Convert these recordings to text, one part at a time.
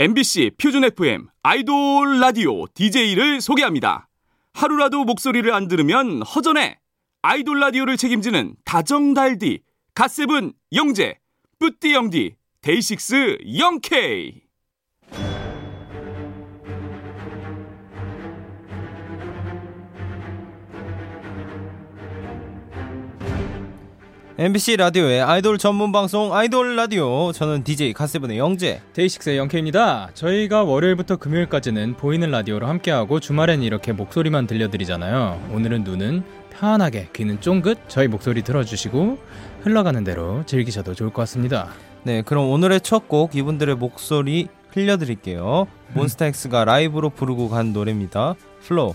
MBC 표준 FM 아이돌 라디오 DJ를 소개합니다. 하루라도 목소리를 안 들으면 허전해. 아이돌 라디오를 책임지는 다정달디, 갓세븐 영재, 쁘띠 영디, 데이식스 영케이. MBC 라디오의 아이돌 전문 방송 아이돌 라디오 저는 DJ 갓세븐의 영재 데이식스의 영케이입니다. 저희가 월요일부터 금요일까지는 보이는 라디오로 함께하고 주말엔 이렇게 목소리만 들려드리잖아요. 오늘은 눈은 편하게 귀는 쫑긋 저희 목소리 들어주시고 흘러가는 대로 즐기셔도 좋을 것 같습니다. 네 그럼 오늘의 첫 곡 이분들의 목소리 흘려드릴게요 몬스타엑스가 라이브로 부르고 간 노래입니다 Flow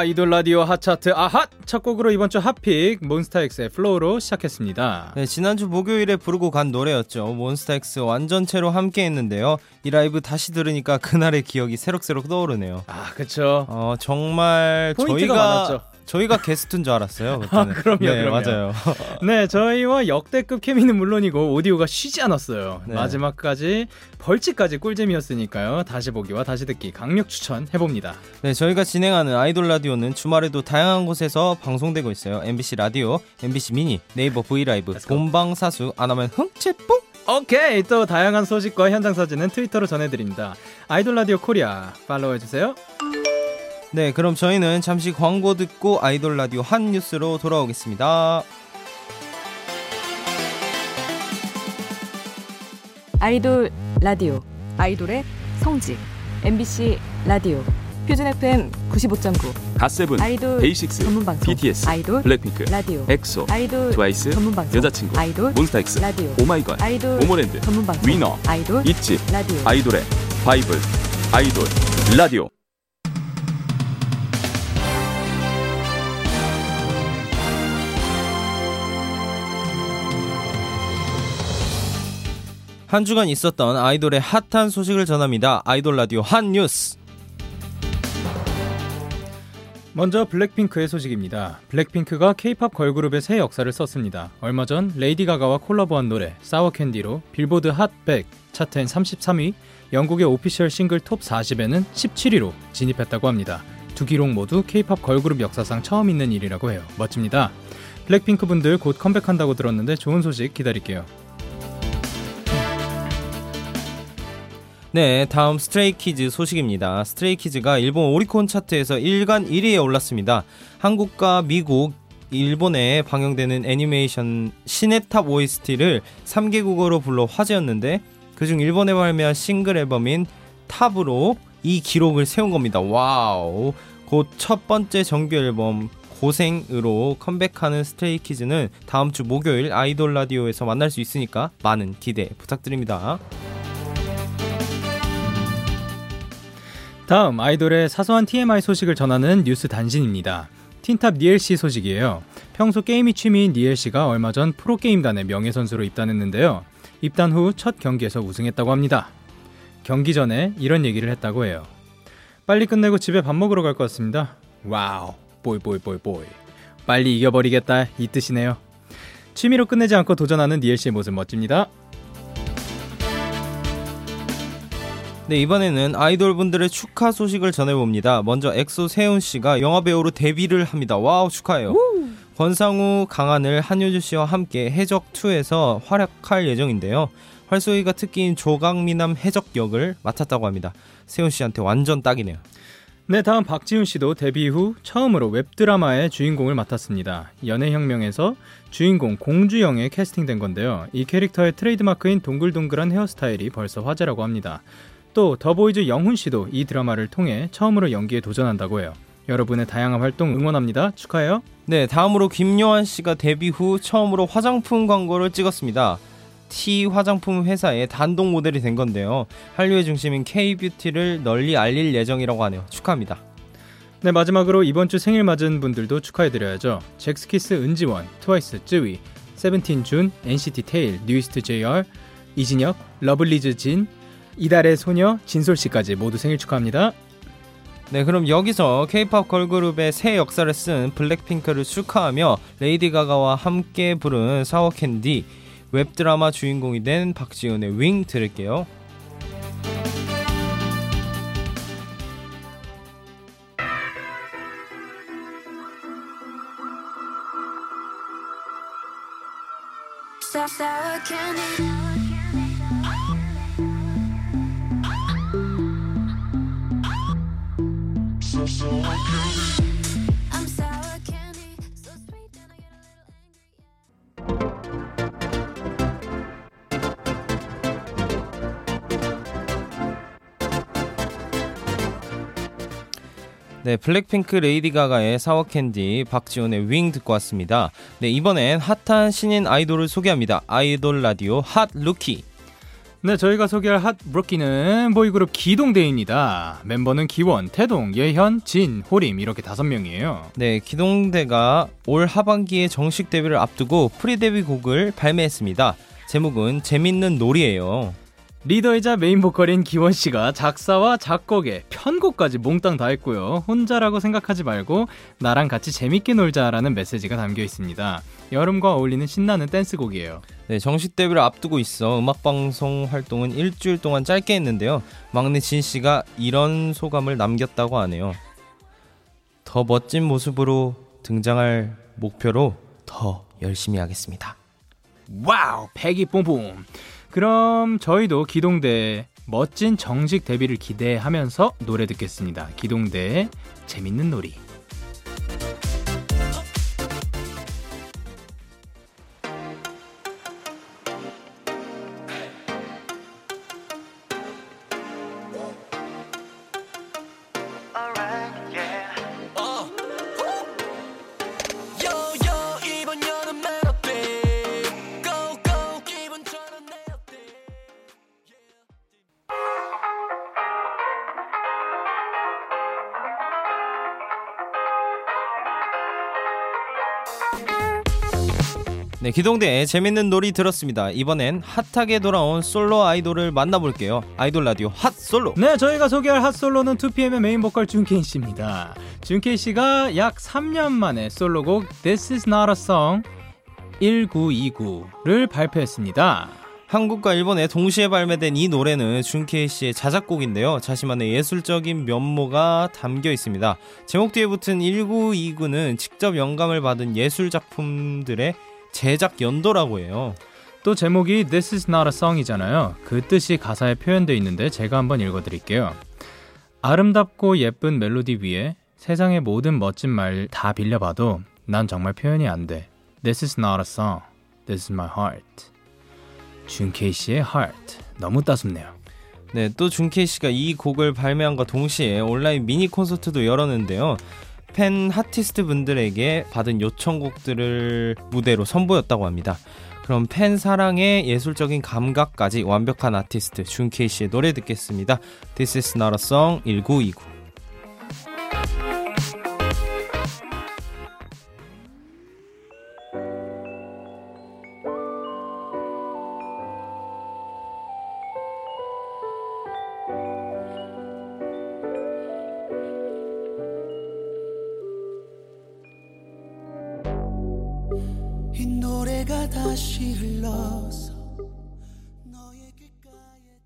아이돌 라디오 핫차트 아핫 첫 곡으로 이번 주 hot pick 몬스타엑스의 Flow로 시작했습니다. 네, 지난주 목요일에 부르고 간 노래였죠 몬스타엑스 완전체로 함께 했는데요 이 라이브 다시 들으니까 그날의 기억이 새록새록 떠오르네요 아 그쵸. 어 정말 저희가 많았죠. 저희가 게스트인 줄 알았어요 그때는 그럼요, 네, 그럼요. 맞아요 네, 저희와 역대급 케미는 물론이고 오디오가 쉬지 않았어요. 네. 마지막까지 벌칙까지 꿀잼이었으니까요. 다시 보기와 다시 듣기 강력 추천해 봅니다. 네, 저희가 진행하는 아이돌 라디오는 주말에도 다양한 곳에서 방송되고 있어요. MBC 라디오, MBC 미니, 네이버 브이라이브. 본방사수, 안 하면 흥칫뿡! 오케이, 또 다양한 소식과 현장 사진은 트위터로 전해드립니다. 아이돌 라디오 코리아 팔로우해 주세요. 네, 그럼 저희는 잠시 광고 듣고 아이돌 라디오 한 뉴스로 돌아오겠습니다. 아이돌 라디오 아이돌의 성지 MBC 라디오 표준 FM 95.9 갓세븐, 아이돌 데이식스, 전문 방송 BTS, 아이돌 블랙핑크, 라디오 엑소, 아이돌 트와이스, 전문 방송 여자친구, 아이돌 몬스타엑스, 라디오 오마이걸, 아이돌 모모랜드, 전문 방송 위너, 아이돌 있지, 라디오 아이돌의 바이블, 아이돌 라디오. 한 주간 있었던 아이돌의 핫한 소식을 전합니다. 아이돌 라디오 한 뉴스. 먼저 블랙핑크의 소식입니다. 블랙핑크가 케이팝 걸그룹의 새 역사를 썼습니다. 얼마 전 레이디 가가와 콜라보한 노래 Sour Candy로 빌보드 핫100 차트엔 33위, 영국의 Official Single Top 40에는 17위로 진입했다고 합니다. 두 기록 모두 케이팝 걸그룹 역사상 처음 있는 일이라고 해요. 멋집니다. 블랙핑크 분들 곧 컴백한다고 들었는데 좋은 소식 기다릴게요. 네, 다음 스트레이키즈 소식입니다. 스트레이키즈가 일본 오리콘 차트에서 주간 1위에 올랐습니다. 한국과 미국, 일본에 방영되는 애니메이션 신의 탑 OST를 3개국어로 불러 화제였는데 그중 일본에 발매한 싱글 앨범인 TOP으로 이 기록을 세운 겁니다. wow. 곧 첫 번째 정규 앨범 GO생으로 컴백하는 스트레이키즈는 다음 주 목요일 아이돌 라디오에서 만날 수 있으니까 많은 기대 부탁드립니다. 다음 아이돌의 사소한 TMI 소식을 전하는 뉴스 단신입니다. 틴탑 니엘 씨 소식이에요. 평소 게임이 취미인 니엘 씨가 얼마 전 프로게임단의 명예선수로 입단했는데요. 입단 후 첫 경기에서 우승했다고 합니다. 경기 전에 이런 얘기를 했다고 해요. 빨리 끝내고 집에 밥 먹으러 갈 것 같습니다. wow, boy boy boy boy. 빨리 이겨버리겠다 이 뜻이네요. 취미로 끝내지 않고 도전하는 니엘 씨의 모습 멋집니다. 네, 이번에는 아이돌 분들의 축하 소식을 전해봅니다. 먼저 엑소 세훈 씨가 영화 배우로 데뷔를 합니다. wow, 축하해요. 권상우, 강하늘, 한효주 씨와 함께 해적2에서 활약할 예정인데요. 활쏘기가 특기인 조각미남 해적 역을 맡았다고 합니다. 세훈 씨한테 완전 딱이네요. 네, 다음 박지훈 씨도 데뷔 후 처음으로 웹드라마의 주인공을 맡았습니다. 연애혁명에서 주인공 공주영에 캐스팅된 건데요. 이 캐릭터의 트레이드마크인 동글동글한 헤어스타일이 벌써 화제라고 합니다. 또 더보이즈 영훈 씨도 이 드라마를 통해 처음으로 연기에 도전한다고 해요. 여러분의 다양한 활동 응원합니다. 축하해요. 네, 다음으로 김요한 씨가 데뷔 후 처음으로 화장품 광고를 찍었습니다. T 화장품 회사의 단독 모델이 된 건데요. 한류의 중심인 K-뷰티를 널리 알릴 예정이라고 하네요. 축하합니다. 네 마지막으로 이번 주 생일 맞은 분들도 축하해드려야죠. 젝스키스 은지원, 트와이스 쯔위, 세븐틴 준, NCT 태일, 뉴이스트 JR, 이진혁, 러블리즈 진, 이달의 소녀 진솔 씨까지 모두 생일 축하합니다. 네, 그럼 여기서 K-팝 걸그룹의 새 역사를 쓴 블랙핑크를 축하하며 레이디 가가와 함께 부른 Sour Candy 웹드라마 주인공이 된 박지훈의 윙 들을게요. 네, 블랙핑크 레이디 가가의 Sour Candy, 박지훈의 Wing 듣고 왔습니다. 네, 이번엔 핫한 신인 아이돌을 소개합니다. 아이돌 라디오 hot rookie. 네, 저희가 소개할 hot rookie는 보이그룹 기동대입니다. 멤버는 기원, 태동, 예현, 진, 호림 이렇게 다섯 명이에요. 네, 기동대가 올 하반기에 정식 데뷔를 앞두고 pre 데뷔 곡을 발매했습니다. 제목은 재밌는 놀이에요. 리더이자 메인 보컬인 기원 씨가 작사와 작곡에 편곡까지 몽땅 다 했고요. 혼자라고 생각하지 말고 나랑 같이 재밌게 놀자라는 메시지가 담겨 있습니다. 여름과 어울리는 신나는 댄스곡이에요. 네, 정식 데뷔를 앞두고 있어 음악 방송 활동은 일주일 동안 짧게 했는데요. 막내 진 씨가 이런 소감을 남겼다고 하네요. 더 멋진 모습으로 등장할 목표로 더 열심히 하겠습니다. wow, 패기 뿜뿜. 그럼 저희도 기동대 멋진 정식 데뷔를 기대하면서 노래 듣겠습니다. 기동대의 재밌는 놀이. 네, 기동대의 재밌는 놀이 들었습니다. 이번엔 hot하게 돌아온 솔로 아이돌을 만나볼게요. 아이돌 라디오 핫 솔로. 네, 저희가 소개할 핫 솔로는 2PM의 메인 보컬 준케이 씨입니다. 준케이 씨가 약 3년 만에 솔로곡 This is not a song 1929를 발표했습니다. 한국과 일본에 동시에 발매된 이 노래는 준케이 씨의 자작곡인데요. 자신만의 예술적인 면모가 담겨 있습니다. 제목 뒤에 붙은 1929는 직접 영감을 받은 예술 작품들의 제작 연도라고 해요. 또 제목이 This is not a song이잖아요. 그 뜻이 가사에 표현되어 있는데 제가 한번 읽어드릴게요. 아름답고 예쁜 멜로디 위에 세상의 모든 멋진 말 다 빌려봐도 난 정말 표현이 안 돼. This is not a song. This is my heart. 준케이 씨의 heart. 너무 따숩네요. 네, 또 준케이 씨가 이 곡을 발매한과 동시에 온라인 미니 콘서트도 열었는데요. 팬 아티스트 분들에게 받은 요청곡들을 무대로 선보였다고 합니다. 그럼 팬 사랑의 예술적인 감각까지 완벽한 아티스트 준케이 씨의 노래 듣겠습니다. This is not a song 1929. 노래가 다시 흘러서 너의 귓가에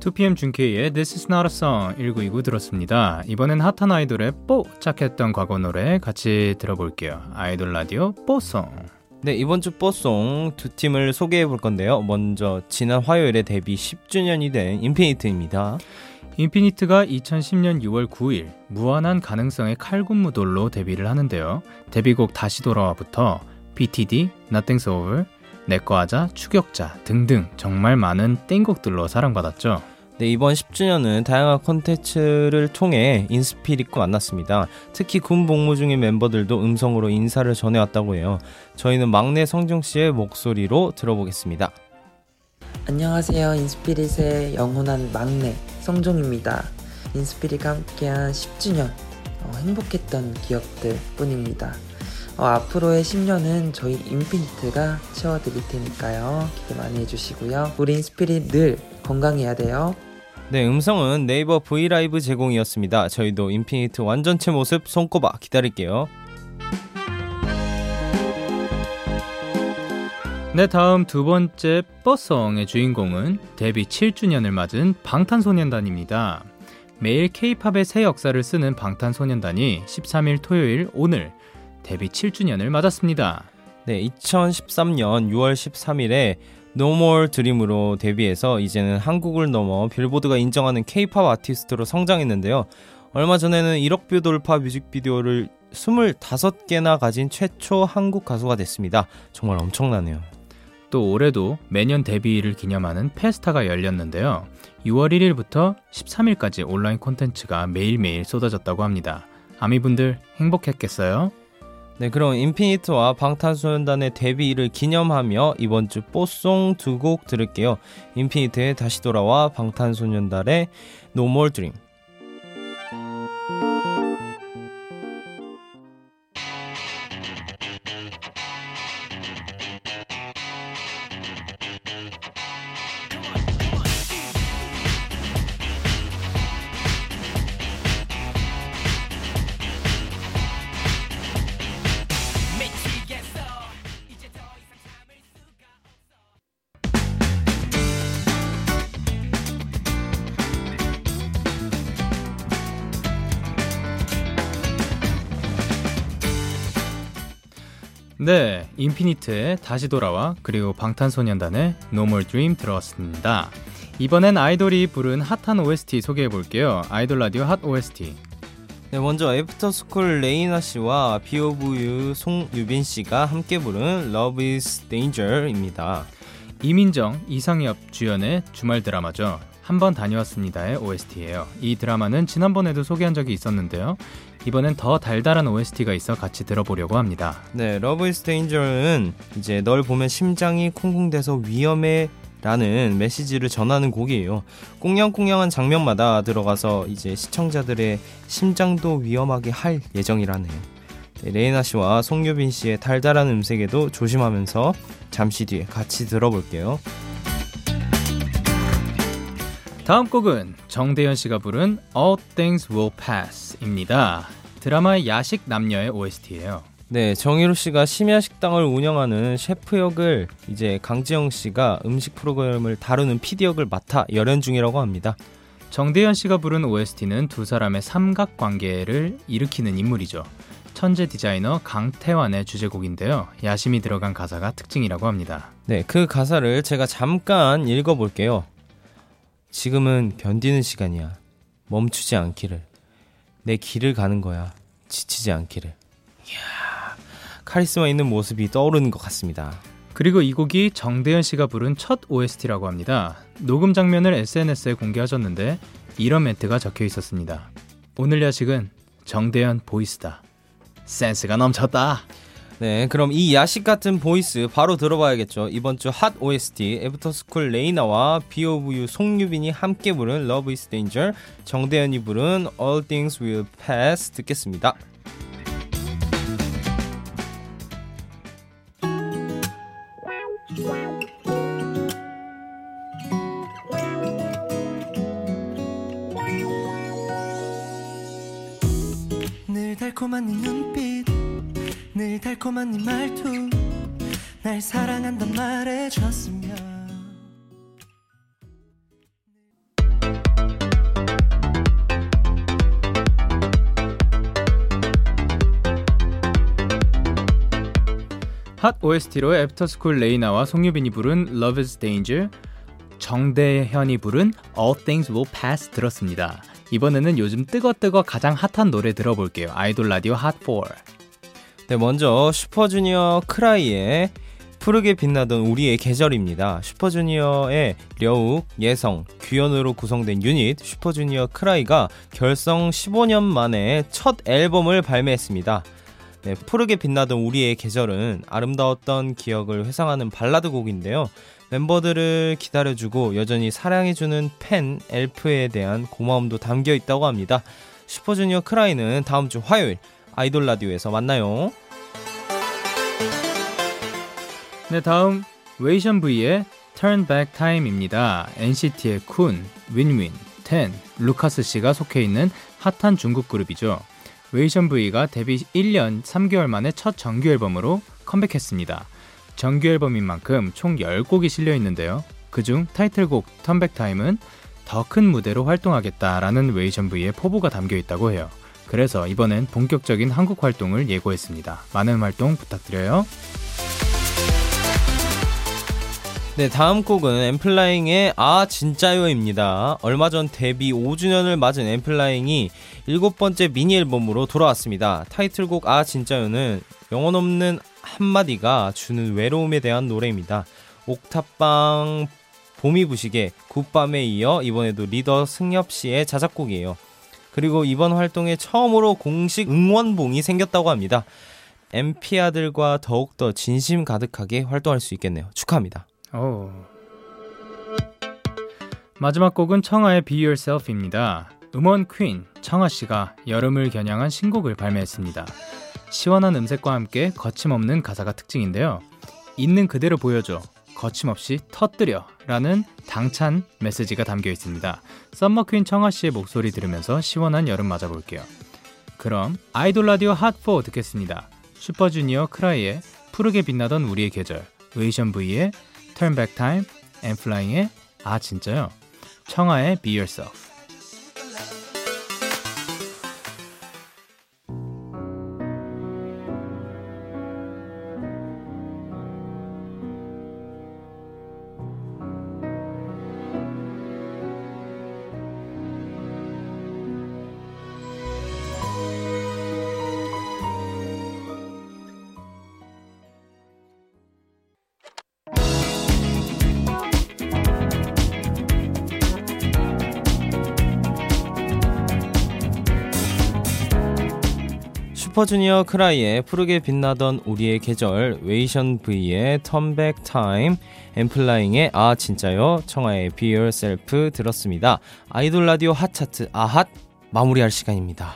닿투 p m 준케이의 This is not a song 1929 들었습니다. 이번엔 핫한 아이돌의 뽀짝했던 과거 노래 같이 들어볼게요. 아이돌 라디오 뽀송. 네, 이번 주 뽀송 두 팀을 소개해 볼 건데요. 먼저 지난 화요일에 데뷔 10주년이 된 인피니트입니다. 인피니트가 2010년 6월 9일 무한한 가능성의 칼군무돌로 데뷔를 하는데요. 데뷔곡 다시 돌아와부터 BTD, Nothing's Over, 내꺼 하자, 추격자 등등 정말 많은 땡곡들로 사랑받았죠. 네, 이번 10주년은 다양한 콘텐츠를 통해 인스피릿과 만났습니다. 특히 군 복무 중인 멤버들도 음성으로 인사를 전해왔다고 해요. 저희는 막내 성종 씨의 목소리로 들어보겠습니다. 안녕하세요. 인스피릿의 영원한 막내 성종입니다. 인스피릿과 함께한 10주년 어, 행복했던 기억들 뿐입니다. 어, 앞으로의 10년은 저희 인피니트가 채워드릴 테니까요. 기대 많이 해주시고요. 우리 인스피릿 늘 건강해야 돼요. 네, 음성은 네이버 브이라이브 제공이었습니다. 저희도 인피니트 완전체 모습 손꼽아 기다릴게요. 네, 다음 두 번째 birth song의 주인공은 데뷔 7주년을 맞은 방탄소년단입니다. 매일 K-팝의 새 역사를 쓰는 방탄소년단이 13일 토요일 오늘 데뷔 7주년을 맞았습니다. 네, 2013년 6월 13일에 No More Dream으로 데뷔해서 이제는 한국을 넘어 빌보드가 인정하는 K-팝 아티스트로 성장했는데요. 얼마 전에는 1억 뷰 돌파 뮤직비디오를 25개나 가진 최초 한국 가수가 됐습니다. 정말 엄청나네요. 또 올해도 매년 데뷔를 기념하는 페스타가 열렸는데요. 6월 1일부터 13일까지 온라인 콘텐츠가 매일매일 쏟아졌다고 합니다. 아미분들 행복했겠어요? 네, 그럼 인피니트와 방탄소년단의 데뷔를 기념하며 이번 주 뽀송 두 곡 들을게요. 인피니트의 다시 돌아와 방탄소년단의 More Dream. 네, 인피니트의 다시 돌아와 그리고 방탄소년단의 No More Dream 듣고 왔습니다. 이번엔 아이돌이 부른 핫한 OST 소개해 볼게요. 아이돌 라디오 핫 OST. 네, 먼저 애프터스쿨 레이나 씨와 비오브유 송유빈 씨가 함께 부른 Love is Danger입니다. 이민정, 이상엽 주연의 주말 드라마죠. 한번 다녀왔습니다의 OST예요. 이 드라마는 지난번에도 소개한 적이 있었는데요. 이번엔 더 달달한 OST가 있어 같이 들어보려고 합니다. 네, Love is Danger는 이제 널 보면 심장이 쿵쿵대서 위험해 라는 메시지를 전하는 곡이에요. 꽁냥꽁냥한 장면마다 들어가서 이제 시청자들의 심장도 위험하게 할 예정이라네요. 네, 레이나 씨와 송유빈 씨의 달달한 음색에도 조심하면서 잠시 뒤에 같이 들어볼게요. 다음 곡은 정대현 씨가 부른 All Things Will Pass입니다. 드라마의 야식 남녀의 OST예요. 네, 정일우 씨가 심야 식당을 운영하는 셰프 역을 이제 강지영 씨가 음식 프로그램을 다루는 PD 역을 맡아 열연 중이라고 합니다. 정대현 씨가 부른 OST는 두 사람의 삼각 관계를 일으키는 인물이죠. 천재 디자이너 강태환의 주제곡인데요. 야심이 들어간 가사가 특징이라고 합니다. 네, 그 가사를 제가 잠깐 읽어볼게요. 지금은 견디는 시간이야. 멈추지 않기를. 내 길을 가는 거야. 지치지 않기를. 이야, 카리스마 있는 모습이 떠오르는 것 같습니다. 그리고 이 곡이 정대현 씨가 부른 첫 OST라고 합니다. 녹음 장면을 SNS에 공개하셨는데 이런 멘트가 적혀 있었습니다. 오늘 야식은 정대현 voice다. 센스가 넘쳤다. 네, 그럼 이 야식 같은 voice 바로 들어봐야겠죠. 이번 주 핫 OST 애프터스쿨 레이나와 비오브유 송유빈이 함께 부른 Love Danger, 정대현이 부른 All Things Will Pass 듣겠습니다. 늘 달콤한 네 말투 날 사랑한단 말해줬으면 핫 OST로 애프터스쿨 레이나와 송유빈이 부른 Love is Danger, 정대현이 부른 All Things Will Pass 들었습니다. 이번에는 요즘 뜨거뜨거 가장 핫한 노래 들어볼게요. 아이돌 라디오 핫4. 네, 먼저 슈퍼주니어 K.R.Y.의 푸르게 빛나던 우리의 계절입니다. 슈퍼주니어의 려욱, 예성, 규현으로 구성된 유닛 슈퍼주니어 K.R.Y.가 결성 15년 만에 첫 앨범을 발매했습니다. 네, 푸르게 빛나던 우리의 계절은 아름다웠던 기억을 회상하는 발라드 곡인데요. 멤버들을 기다려주고 여전히 사랑해주는 팬 엘프에 대한 고마움도 담겨 있다고 합니다. 슈퍼주니어 K.R.Y는 다음 주 화요일 아이돌 라디오에서 만나요. 네, 다음 웨이션 V의 Turn Back Time입니다. NCT의 쿤, 윈윈, 텐, 루카스 씨가 속해 있는 핫한 중국 그룹이죠. 웨이션 V가 데뷔 1년 3개월 만에 첫 정규 앨범으로 컴백했습니다. 정규 앨범인 만큼 총 10곡이 실려 있는데요. 그중 타이틀곡 Back Time은 더 큰 무대로 활동하겠다라는 웨이션 V의 포부가 담겨 있다고 해요. 그래서 이번엔 본격적인 한국 활동을 예고했습니다. 많은 활동 부탁드려요. 네, 다음 곡은 엔플라잉의 아 진짜요입니다. 얼마 전 데뷔 5주년을 맞은 엔플라잉이 일곱 번째 미니 앨범으로 돌아왔습니다. 타이틀곡 아 진짜요는 영혼 없는 한마디가 주는 외로움에 대한 노래입니다. 옥탑방 봄이 부시게 굿밤에 이어 이번에도 리더 승엽 씨의 자작곡이에요. 그리고 이번 활동에 처음으로 공식 응원봉이 생겼다고 합니다. 엠피아들과 더욱더 진심 가득하게 활동할 수 있겠네요. 축하합니다. 오. 마지막 곡은 청하의 Be Yourself입니다. 음원 퀸 청하 씨가 여름을 겨냥한 신곡을 발매했습니다. 시원한 음색과 함께 거침없는 가사가 특징인데요. 있는 그대로 보여줘. 거침없이 터뜨려 라는 당찬 메시지가 담겨 있습니다. 썸머퀸 청아 씨의 목소리 들으면서 시원한 여름 맞아볼게요. 그럼 아이돌 라디오 핫4 듣겠습니다. 슈퍼주니어 크라이의 푸르게 빛나던 우리의 계절, 웨이션 V의 Turn Back Time, 엠플라잉의 아 진짜요? 청아의 Be Yourself. 슈퍼주니어 K.R.Y의 푸르게 빛나던 우리의 계절, 웨이션 V의 Turn Back Time, 엔플라잉의 아 진짜요, 청하의 Be Yourself 들었습니다. 아이돌 라디오 핫차트 아핫 마무리할 시간입니다.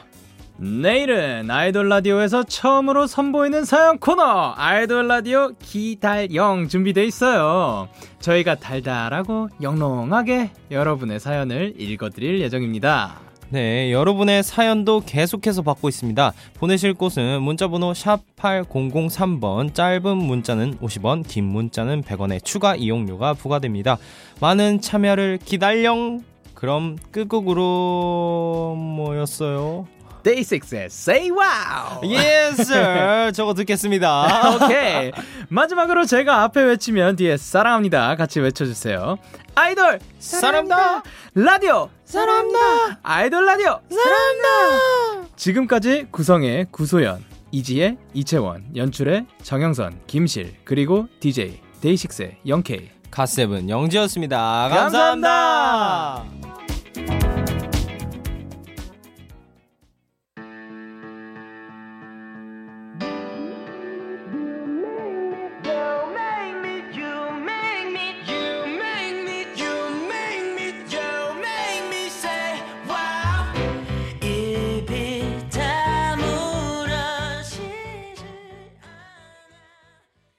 내일은 아이돌 라디오에서 처음으로 선보이는 사연 코너 아이돌 라디오 기달영 준비돼 있어요. 저희가 달달하고 영롱하게 여러분의 사연을 읽어드릴 예정입니다. 네, 여러분의 사연도 계속해서 받고 있습니다. 보내실 곳은 문자번호 샵 8003번, 짧은 문자는 50원, 긴 문자는 100원의 추가 이용료가 부과됩니다. 많은 참여를 기다령! 그럼 끝곡으로 뭐였어요? 데이식스의 Say Wow! Yes, sir. 저거 듣겠습니다. 오케이. 마지막으로 제가 앞에 외치면 뒤에 사랑합니다. 같이 외쳐주세요. 아이돌 사랑합니다. 라디오 사랑합니다. 아이돌 라디오 사랑합니다. 지금까지 구성의 구소연, 이지혜, 이채원, 연출의 정영선, 김실, 그리고 DJ 데이식스의 영케이. 갓세븐 영지였습니다. 감사합니다. 감사합니다.